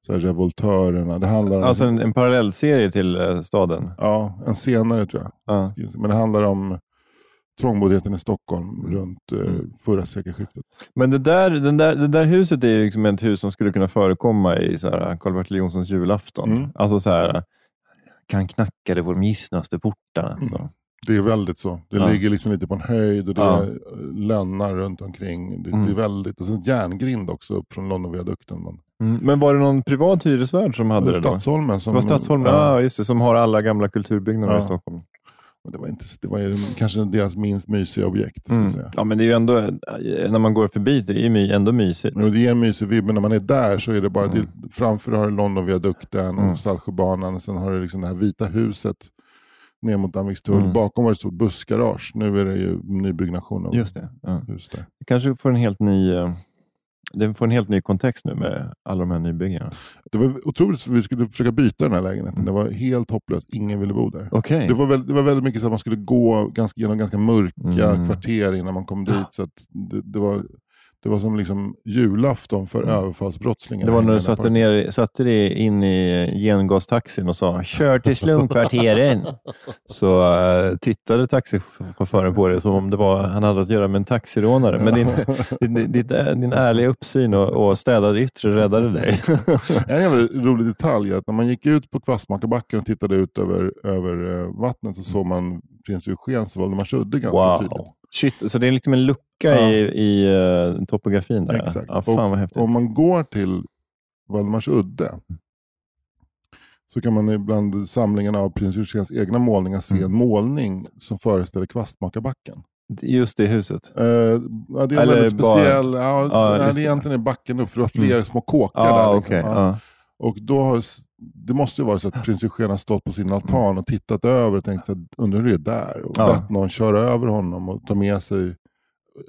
Så här, Revoltörerna. Det handlar om... Alltså en, en parallellserie till eh, staden? Ja, en senare tror jag. Ja. Men det handlar om trångboddheten i Stockholm runt eh, Mm. förra sekelskiftet. Men det där, den där, det där huset är ju liksom ett hus som skulle kunna förekomma i Karl-Bertil Jonssons julafton. Mm. Alltså så här, kan knacka det de gissnaste portarna. Mm. Det är väldigt så. Det Ja. ligger liksom lite på en höjd och det Ja. är lönnar runt omkring. Det, Mm. det är väldigt, och så en järngrind också upp från Londonviadukten. Men, Mm. Men var det någon privat hyresvärd som hade det det, då? Stadsholmen. Det Som, var Stadsholmen, ja. just det, som har alla gamla kulturbyggnader Ja. i Stockholm. Men Det var, inte, det var kanske deras minst mysiga objekt. Mm. Ja, men det är ju ändå, eh, när man går förbi, det är ju ändå mysigt. Men det ger en mysig vibb, men när man är där så är det bara, Mm. till, framför har du Londonviadukten Mm. och Saltsjöbanan, och sen har du liksom det här vita huset ner mot Danvikstull. Mm. Bakom var det ett stort bussgarage, nu är det ju nybyggnation av Just det. Ja. hus där. Det kanske får en helt ny, det får en helt ny kontext nu med alla de här nybyggena. Det var otroligt, vi skulle försöka byta den här lägenheten. Det var helt hopplöst, ingen ville bo där. Okej. Det var, väldigt, det var väldigt mycket så att man skulle gå ganska, genom ganska mörka Mm. kvarter innan man kom dit. Så att det, det, var, det var som liksom julafton för Mm. överfallsbrottslingar. Det var när du satte, ner, satte dig in i gengastaxin och sa kör till slumkvarteren. Så uh, tittade taxichauffören på dig som om det var, han hade att göra med en taxirånare. Men din, din, din, din ärliga uppsyn och, och städade yttre räddade dig. En jävla rolig detalj är att när man gick ut på Kvastmakarbacken och tittade ut över, över eh, vattnet så såg man prins Eugens Valdemarsudde ganska tydligt. Shit, så det är liksom en lucka Ja. i, i uh, topografin där. Exakt. Ja, fan vad häftigt. Om man går till Valdemarsudde så kan man ibland samlingen av prins Eugens egna målningar se Mm. en målning som föreställer Kvastmakarbacken. Just det huset. Eh, ja, det är en Eller väldigt bara- speciell, ja, nej, det är egentligen är backen upp för det var fler Mm. små kåkar Ja, där. Liksom. Ja. ja. Och då har, det måste ju vara så att prins Eugen har stått på sin altan och tittat över och tänkt att undrar hur det är där. Och Ja. bett någon köra över honom och ta med sig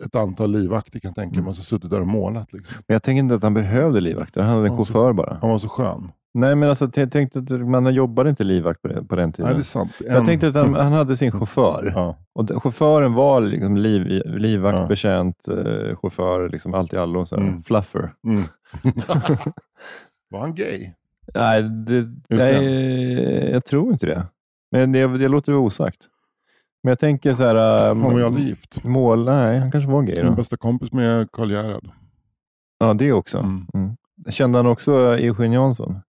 ett antal livvakter kan jag tänka Mm. mig. Och så suttit där och målat. Liksom. Men jag tänker inte att han behövde livvakter. Han hade en Ja, så- chaufför bara. Han var så skön. Nej, men alltså, jag tänkte att man jobbade inte livvakt på, det, på den tiden. Nej, det är sant. Jag En- tänkte att han, han hade sin chaufför. Ja. Och chauffören var liksom liv, livvakt, Ja. betjänt, eh, chaufför, liksom allt i allo. Så. Mm. Fluffer. Mm. var han gay? Nej, det, nej, jag tror inte det. Men det, det låter osagt. Men jag tänker så här... Han var ju um, aldrig gift. mål, nej, han kanske var gay Min då. bästa kompis med Karl Gerhard. Ja, det också. Mm. Mm. Kände han också Eugene Jansson?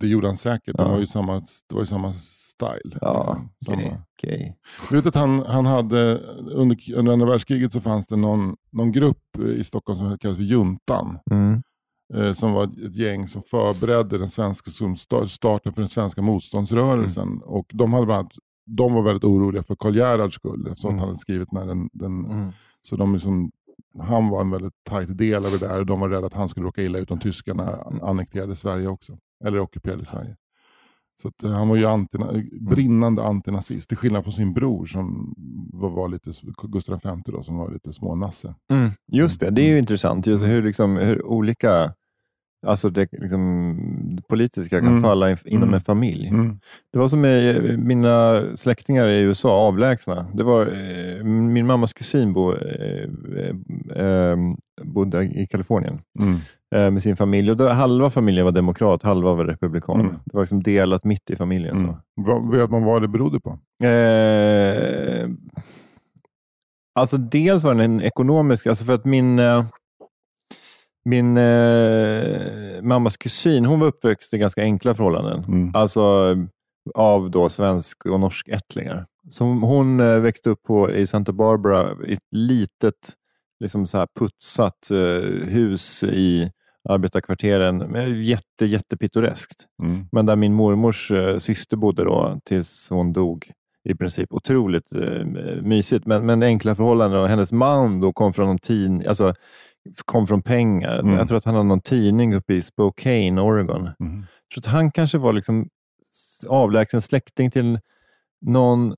Det gjorde han säkert. Ja. Det, var ju samma, det var ju samma style. Ja, liksom. Samma. gay. Jag vet att han, han hade, under, under andra världskriget så fanns det någon, någon grupp i Stockholm som kallades för Juntan. Mm. Eh, som var ett gäng som förberedde den svenska starten för den svenska motståndsrörelsen. Mm. Och de, hade bland annat, de var väldigt oroliga för Karl Gerhards skull eftersom Mm. han hade skrivit när den, den Mm. så de liksom han var en väldigt tajt del av det där och de var rädda att han skulle råka illa ut om tyskarna annekterade Sverige också. Eller ockuperade Sverige. Så att, eh, han var ju antina, brinnande antinazist, till skillnad från sin bror som var, var lite, Gustav V då, som var lite smånasse. Mm, just det, det är ju intressant. Just hur, liksom, hur olika alltså det, liksom, det politiska kan Mm. falla in, inom Mm. en familj. Mm. Det var som med mina släktingar i USA, avlägsna. Det var, eh, min mammas kusin bo, eh, eh, bodde i Kalifornien Mm. eh, med sin familj. Och då, halva familjen var demokrat, halva var republikan. Mm. Det var liksom delat mitt i familjen. Mm. Vad, vet man vad det berodde på? Så. Eh, alltså dels var det en ekonomisk, alltså för att min, eh, min eh, mammas kusin, hon var uppväxt i ganska enkla förhållanden. Mm. Alltså av då svensk och norsk ättlingar. Så hon, hon eh, växte upp på, i Santa Barbara i ett litet liksom så här putsat eh, hus i arbetarkvarteren. Men Jätte, jättepittoreskt. Mm. Men där min mormors eh, syster bodde då tills hon dog. I princip otroligt eh, mysigt, men, men enkla förhållanden. Och hennes man då kom från någon tin, alltså, kom från pengar. Mm. Jag tror att han hade någon tidning uppe i Spokane, Oregon. Mm. Jag tror att han kanske var liksom avlägsen släkting till någon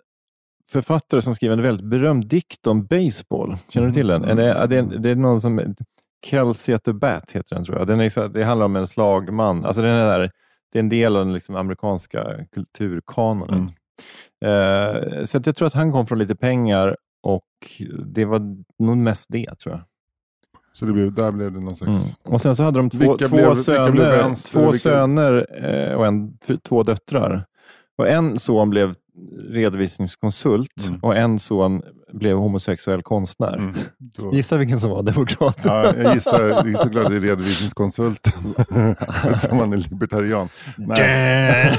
författare som skrev en väldigt berömd dikt om baseball. Känner du till den? Mm. Det, är, det, är, det är någon som... Kelsey at the Bat heter den tror jag. Den är, det handlar om en slagman. Alltså den är där, det är en del av den liksom amerikanska kulturkanonen. Mm. Eh, så att jag tror att han kom från lite pengar och det var nog mest det tror jag. Så det blev, där blev det någon slags... Mm. Och sen så hade de två, Vilka två blev- söner, vänster två vilka- söner eh, och en, två döttrar. Och en son blev redovisningskonsult Mm. och en son blev homosexuell konstnär. Mm. Då, Gissa vilken som var demokrat. ja, jag gissar, det såklart det är redovisningskonsulten som man är libertarian. Nej.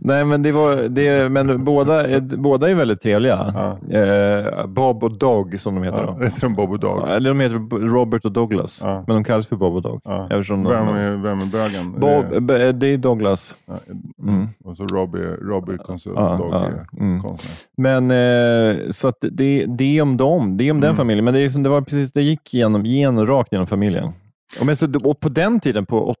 Nej, men, det var, det, men båda, båda är väldigt trevliga. Ja. Eh, Bob och Dog som de heter. Ja, då. heter de Bob och Dag? Ja, Eller de heter Robert och Douglas, Ja. men de kallas för Bob och Dog. Ja. Vem, är, vem är bögen? Bob, b- det är Douglas. Mm. Och så Robbie, Robbie konsult, Dog är mm. konstnär. Men eh, så att det, det är om dem, det är om den Mm. familjen. Men det, är som, det, var precis, det gick igenom, igenom, rakt genom familjen. Och, men så, och på den tiden, på 80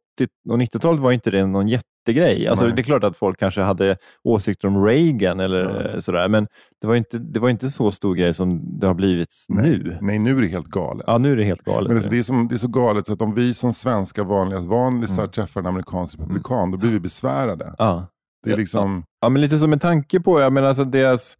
och 90-talet, var inte det någon jättegrej. Alltså, Nej. det är klart att folk kanske hade åsikter om Reagan eller eh, sådär, men det var, inte, det var inte så stor grej som det har blivit nu. Nej, nu är det helt galet. Ja, nu är det helt galet. Men det, det, är som, det är så galet så att om vi som svenska vanliga vanlisar Mm. träffar en amerikansk republikan, då blir vi besvärade. ja. Det är liksom, Ja, men lite som med tanke på, jag menar alltså deras,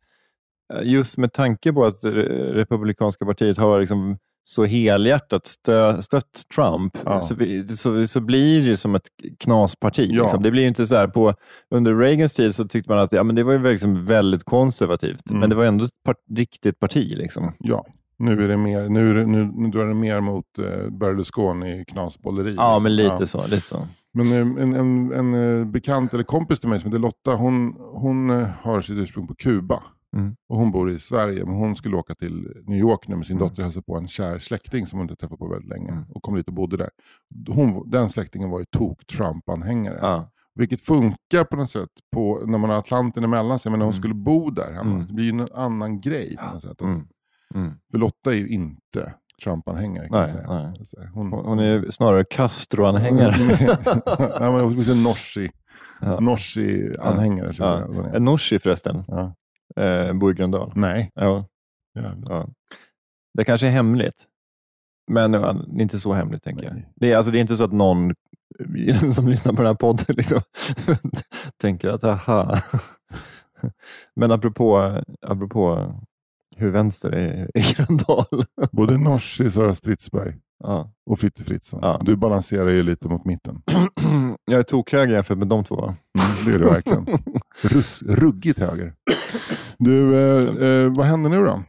just med tanke på att eh, Republikanska partiet har liksom så helhjärtat stö, stött Trump, Ja. så, så, så blir det som ett knasparti. Ja. Liksom. Det blir ju inte så här på, under Reagans tid så tyckte man att ja, men det var ju liksom väldigt konservativt, Mm. men det var ändå ett par, riktigt parti. Liksom. ja. Nu är det mer, nu, nu, nu drar det mer mot eh, Berlusconi knasbolleri. Ja, liksom. men lite Ja. så. Lite så. Men eh, en, en, en eh, bekant eller kompis till mig som heter Lotta, hon, hon eh, har sitt ursprung på Kuba. Mm. Och hon bor i Sverige, men hon skulle åka till New York nu med sin Mm. dotter och hälsa på en kär släkting som hon inte träffat på väldigt länge. Mm. Och kom dit och bodde där. Hon, den släktingen var ju tok-Trump-anhängare. Ja. Vilket funkar på något sätt på, när man har Atlanten emellan sig. Men när hon Mm. skulle bo där hemma, Mm. det blir ju en annan grej på något sätt. Mm. För Lotta är ju inte Trump-anhängare kan Nej, säga. nej. Hon, Hon hon är snarare Castro-anhängare. ja, men åtminstone Norsi. Ja. Norsi-anhängare. Ja. Hon är. En Norsi förresten, Ja. Eh, bor i Gröndal. Nej. Ja. Jävlar. Ja. Det kanske är hemligt. Men det är inte så hemligt, tänker jag. Nej. Det är, alltså, det är inte så att någon som lyssnar på den här podden liksom, tänker att aha. Men apropå, apropå hur vänster är i Gröndal. Både Norsi, Sara Stridsberg Ja. och Fritte Fritzson. Ja. Du balanserar ju lite mot mitten. Jag är tokhög jämfört med de två. Mm, det är du verkligen. Russ, ruggigt höger. Du, eh, eh, vad händer nu då?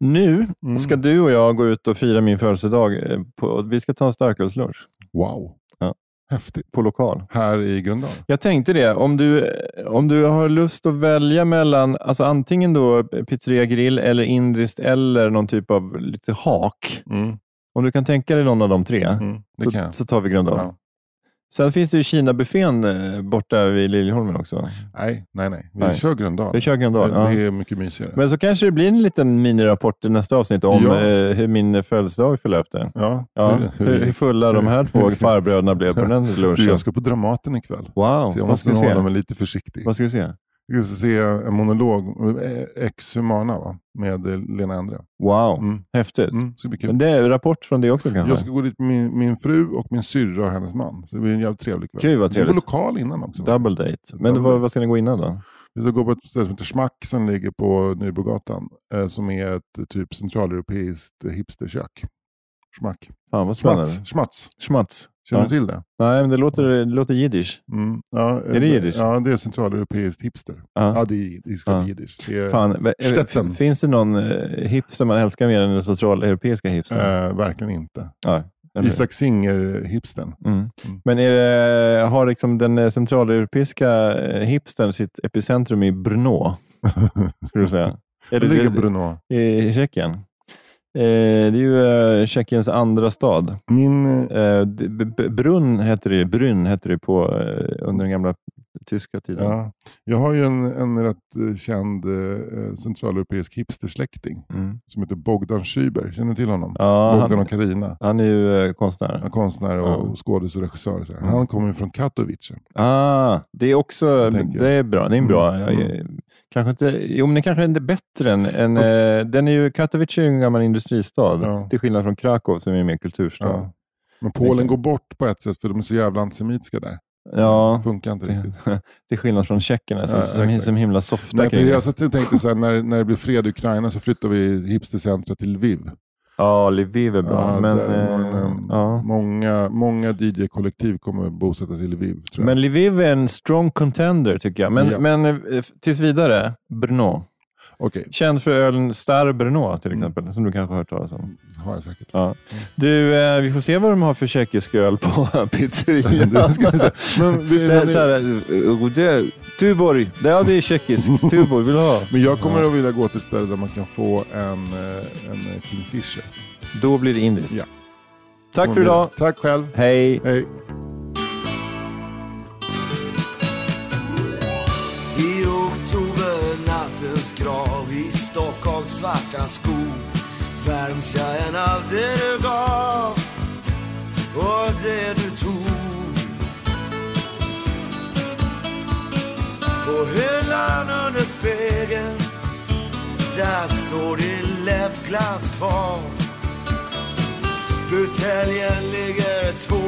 Nu Mm. ska du och jag gå ut och fira min födelsedag. eh, På, vi ska ta en starkölslunch Wow. Ja. Häftigt. på lokal. Här i Gröndal. Jag tänkte det, om du, om du har lust att välja mellan alltså antingen då pizzeria grill eller indiskt eller någon typ av lite hak. Mm. Om du kan tänka dig någon av de tre Mm. Så, så tar vi Gröndal. Ja. Sen finns det ju Kina-buffén eh, borta vid Liljeholmen också. Nej, nej, nej. Vi Nej. kör Gröndal. Vi kör Gröndal, Det, ja. det är mycket mysigare. Men så kanske det blir en liten minirapport i nästa avsnitt om Ja. eh, hur min födelsedag förlöpte. ja, Ja, hur- hur, hur fulla de här två farbröderna blev på den Du, lunchen. jag ska på Dramaten ikväll. Wow, Så jag måste nog hålla mig lite försiktig. Vad ska vi se? Jag ska se en monolog, eh, Ex Humana, va? med eh, Lena Endre. Wow, Mm. häftigt. Mm, det bli kul. Men det är rapport från det också kanske? Jag ska gå dit med min, min fru och min syrra och hennes man. Så det blir en jävligt trevlig kväll. Gud, vad Vi ska på trevligt. lokal innan också. Double date. Men Double vad, date. vad ska ni gå innan då? Vi ska gå på ett ställe som heter Schmack som ligger på Nybrogatan. Eh, som är ett eh, typ centraleuropeiskt hipsterkök. Schmack. Fan vad spännande. Schmatz. Schmatz. Schmatz. Känner Ja. du till det? Nej, men det låter, det låter jiddisch. Mm. Ja, Är det jiddisch? Ja, det är centraleuropeiskt hipster. Ja. Ja, det är, det ska Ja. vara jiddisch. Det är, Fan, eh, finns det någon eh, hipster man älskar mer än den centraleuropeiska hipstern? eh, verkligen inte. Ja, Isak Singer-hipstern. Mm. Mm. Men är det, har liksom den eh, centraleuropeiska eh, hipstern sitt epicentrum i Brno? Skulle du säga? Är Det ligger det, Bruno. I Tjeckien? Eh, det är ju eh, Tjeckiens andra stad. Min, eh, Brunn hette det, Brünn hette det på, eh, under den gamla tyska tiden. ja, jag har ju en, en rätt eh, känd eh, centraleuropeisk hipstersläkting Mm. som heter Bogdan Schüber. Känner du till honom? Ja, Bogdan han, och Karina. han är ju konstnär. En konstnär och Ja. skådis och regissör. Här. Mm. Han kommer från Katowice. Ah, det är också det är bra. Det är en bra. Mm, mm. Kanske inte, jo, men det kanske är bättre än... än Fast- eh, den är ju, Katowice är ju en gammal industristad, Ja. till skillnad från Krakow som är mer kulturstad. Ja. Men Polen går bort på ett sätt för de är så jävla antisemitiska där. Så Ja. Det funkar inte riktigt. till skillnad från tjeckerna som, Ja, som, som himla softa Nej, för jag satt och tänkte så här, när, när det blir fred i Ukraina så flyttar vi hipstercentra till Lviv. Ja, Lviv är bra. Ja, men, eh, ja. Många, många DJ-kollektiv kommer bosättas i Lviv. Men Lviv är en strong contender tycker jag. Men, Ja. men eh, tills vidare, Brno. Okej, Känd för ölen Star Brno till Mm. exempel, som du kanske har hört talas om. har jag säkert. Ja. Du, eh, vi får se vad de har för tjeckisk öl på pizzerian. Eh, Tuborg, ja det är tjeckiskt. Tuborg, vill du ha? men jag kommer att vilja gå till ett ställe där man kan få en, eh, en eh, Kingfisher. Då blir det indiskt. Ja. Tack för idag. Tack själv. Hej. Hej. Stockholms svarta skog värms jag än av det du gav och det du tog. På hyllan under spegeln där står din läppglans kvar. Buteljen ligger tom